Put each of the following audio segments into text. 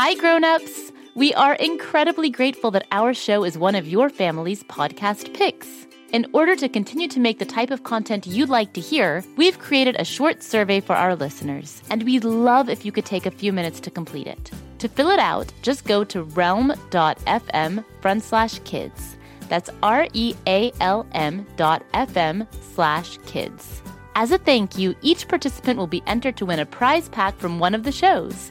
Hi, grown-ups! We are incredibly grateful that our show is one of your family's podcast picks. In order to continue to make the type of content you'd like to hear, we've created a short survey for our listeners, and we'd love if you could take a few minutes to complete it. To fill it out, just go to realm.fm front slash kids. That's R E A L M dot FM slash kids. As a thank you, each participant will be entered to win a prize pack from one of the shows,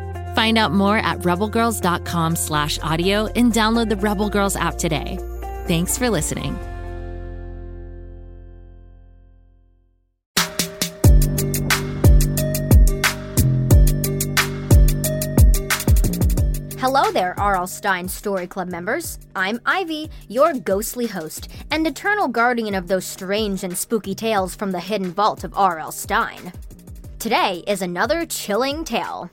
Find out more at rebelgirls.com slash audio and download the Rebel Girls app today. Thanks for listening. Hello there, R.L. Stine Story Club members. I'm Ivy, your ghostly host and eternal guardian of those strange and spooky tales from the hidden vault of R.L. Stine. Today is another chilling tale.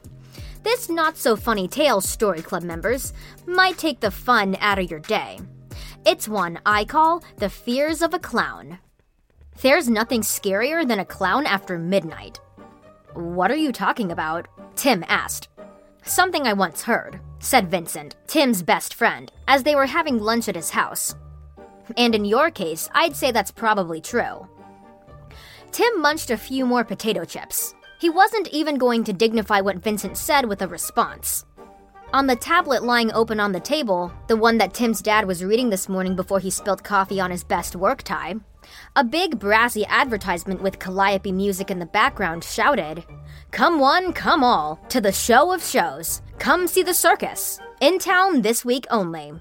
This not so funny tale, Story Club members, might take the fun out of your day. It's one I call The Fears of a Clown. There's nothing scarier than a clown after midnight. What are you talking about? Tim asked. Something I once heard, said Vincent, Tim's best friend, as they were having lunch at his house. And in your case, I'd say that's probably true. Tim munched a few more potato chips. He wasn't even going to dignify what Vincent said with a response. On the tablet lying open on the table, the one that Tim's dad was reading this morning before he spilled coffee on his best work tie, a big brassy advertisement with calliope music in the background shouted, Come one, come all, to the show of shows. Come see the circus. In town this week only.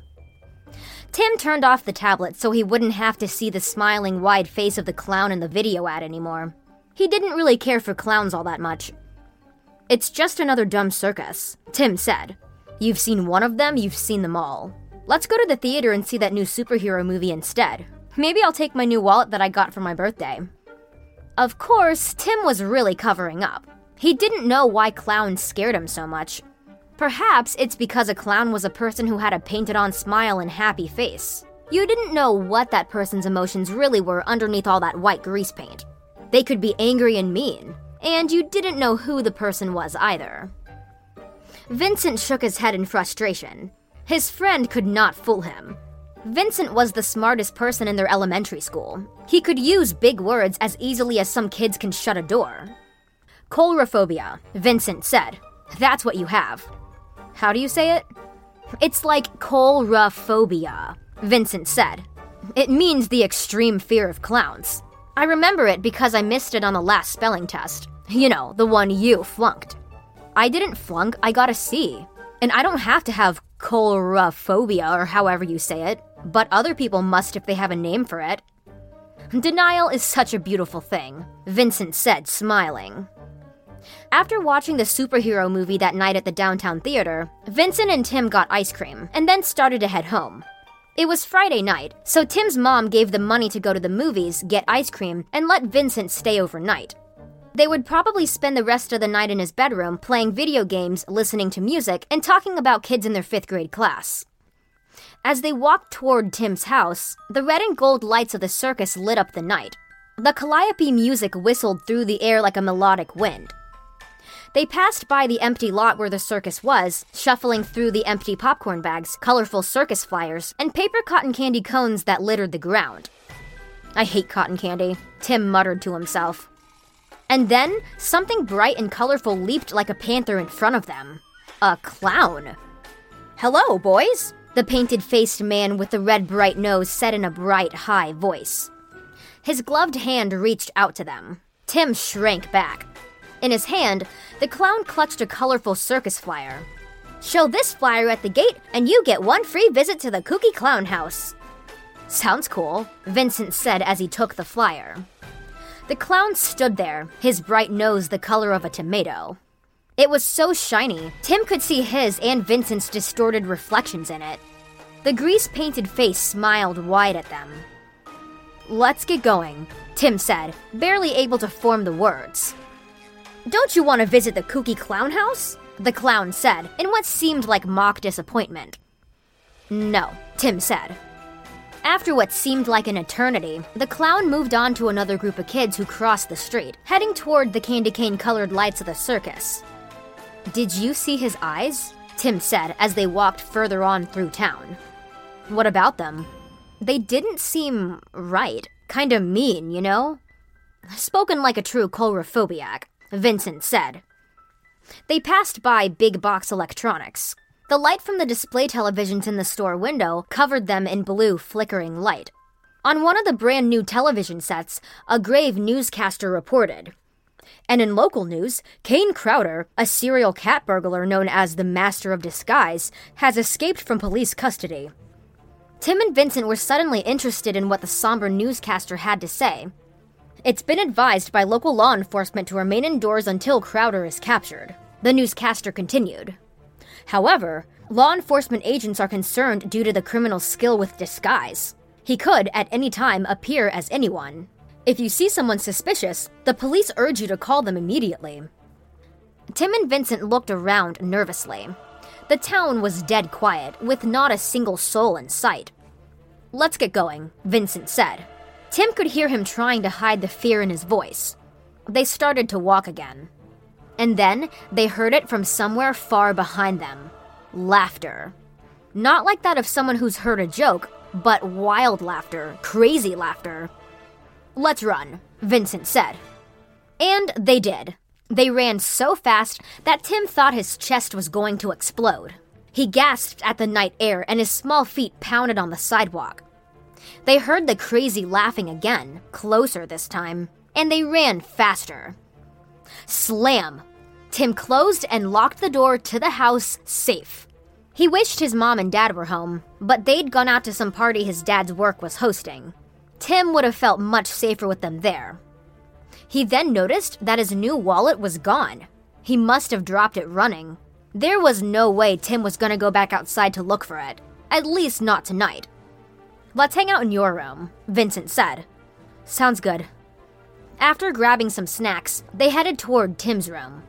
Tim turned off the tablet so he wouldn't have to see the smiling, wide face of the clown in the video ad anymore. He didn't really care for clowns all that much. It's just another dumb circus, Tim said. You've seen one of them, you've seen them all. Let's go to the theater and see that new superhero movie instead. Maybe I'll take my new wallet that I got for my birthday. Of course, Tim was really covering up. He didn't know why clowns scared him so much. Perhaps it's because a clown was a person who had a painted on smile and happy face. You didn't know what that person's emotions really were underneath all that white grease paint. They could be angry and mean, and you didn't know who the person was either. Vincent shook his head in frustration. His friend could not fool him. Vincent was the smartest person in their elementary school. He could use big words as easily as some kids can shut a door. Coulrophobia, Vincent said. That's what you have. How do you say it? It's like coulrophobia, Vincent said. It means the extreme fear of clowns. I remember it because I missed it on the last spelling test. You know, the one you flunked. I didn't flunk, I got a C. And I don't have to have coulrophobia or however you say it, but other people must if they have a name for it. Denial is such a beautiful thing, Vincent said, smiling. After watching the superhero movie that night at the downtown theater, Vincent and Tim got ice cream and then started to head home. It was Friday night, so Tim's mom gave them money to go to the movies, get ice cream, and let Vincent stay overnight. They would probably spend the rest of the night in his bedroom playing video games, listening to music, and talking about kids in their fifth grade class. As they walked toward Tim's house, the red and gold lights of the circus lit up the night. The calliope music whistled through the air like a melodic wind. They passed by the empty lot where the circus was, shuffling through the empty popcorn bags, colorful circus flyers, and paper cotton candy cones that littered the ground. I hate cotton candy, Tim muttered to himself. And then, something bright and colorful leaped like a panther in front of them. A clown. Hello, boys, the painted faced man with the red bright nose said in a bright, high voice. His gloved hand reached out to them. Tim shrank back. In his hand, the clown clutched a colorful circus flyer. Show this flyer at the gate, and you get one free visit to the Kooky Clown House. Sounds cool, Vincent said as he took the flyer. The clown stood there, his bright nose the color of a tomato. It was so shiny, Tim could see his and Vincent's distorted reflections in it. The grease painted face smiled wide at them. Let's get going, Tim said, barely able to form the words. Don't you want to visit the kooky clown house? The clown said, in what seemed like mock disappointment. No, Tim said. After what seemed like an eternity, the clown moved on to another group of kids who crossed the street, heading toward the candy cane colored lights of the circus. Did you see his eyes? Tim said as they walked further on through town. What about them? They didn't seem right. Kinda mean, you know? Spoken like a true coulrophobiac, Vincent said. They passed by Big Box Electronics. The light from the display televisions in the store window covered them in blue, flickering light. On one of the brand new television sets, a grave newscaster reported. And in local news, Kane Crowder, a serial cat burglar known as the Master of Disguise, has escaped from police custody. Tim and Vincent were suddenly interested in what the somber newscaster had to say. It's been advised by local law enforcement to remain indoors until Crowder is captured. The newscaster continued. However, law enforcement agents are concerned due to the criminal's skill with disguise. He could, at any time, appear as anyone. If you see someone suspicious, the police urge you to call them immediately. Tim and Vincent looked around nervously. The town was dead quiet, with not a single soul in sight. Let's get going, Vincent said. Tim could hear him trying to hide the fear in his voice. They started to walk again. And then they heard it from somewhere far behind them laughter. Not like that of someone who's heard a joke, but wild laughter, crazy laughter. Let's run, Vincent said. And they did. They ran so fast that Tim thought his chest was going to explode. He gasped at the night air and his small feet pounded on the sidewalk. They heard the crazy laughing again, closer this time, and they ran faster. Slam! Tim closed and locked the door to the house safe. He wished his mom and dad were home, but they'd gone out to some party his dad's work was hosting. Tim would have felt much safer with them there. He then noticed that his new wallet was gone. He must have dropped it running. There was no way Tim was going to go back outside to look for it, at least not tonight. Let's hang out in your room, Vincent said. Sounds good. After grabbing some snacks, they headed toward Tim's room.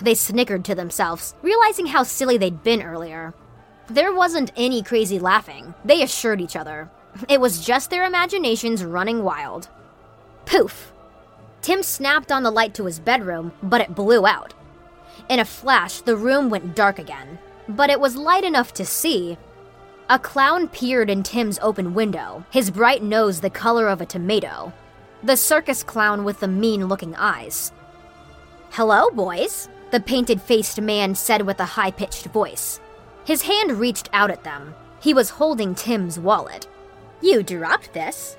They snickered to themselves, realizing how silly they'd been earlier. There wasn't any crazy laughing, they assured each other. It was just their imaginations running wild. Poof! Tim snapped on the light to his bedroom, but it blew out. In a flash, the room went dark again, but it was light enough to see. A clown peered in Tim's open window, his bright nose the color of a tomato. The circus clown with the mean looking eyes. Hello, boys, the painted faced man said with a high pitched voice. His hand reached out at them. He was holding Tim's wallet. You dropped this,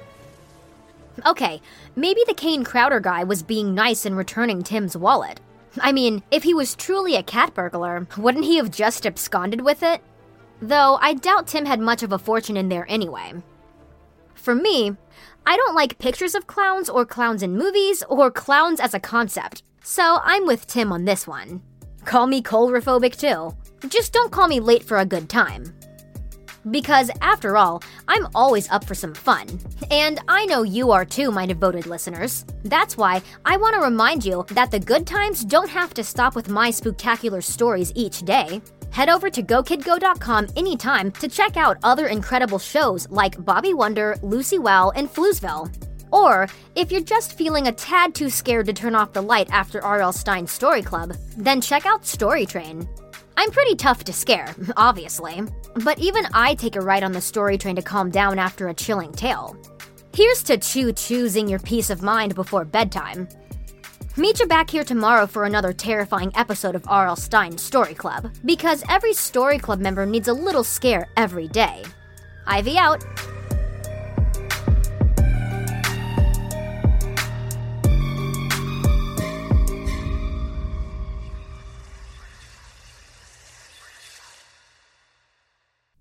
Okay, maybe the Kane Crowder guy was being nice in returning Tim's wallet. I mean, if he was truly a cat burglar, wouldn't he have just absconded with it? Though I doubt Tim had much of a fortune in there anyway. For me, I don't like pictures of clowns or clowns in movies or clowns as a concept, so I'm with Tim on this one. Call me coulrophobic too. Just don't call me late for a good time. Because, after all, I'm always up for some fun. And I know you are too, my devoted listeners. That's why I want to remind you that the good times don't have to stop with my spectacular stories each day. Head over to GoKidGo.com anytime to check out other incredible shows like Bobby Wonder, Lucy Wow, and Floozeville. Or, if you're just feeling a tad too scared to turn off the light after R.L. Stine's Story Club, then check out Story Train. I'm pretty tough to scare, obviously, but even I take a ride on the story train to calm down after a chilling tale. Here's to choo choosing your peace of mind before bedtime. Meet you back here tomorrow for another terrifying episode of R.L. Stine's Story Club, because every Story Club member needs a little scare every day. Ivy out.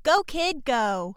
Go, kid, go.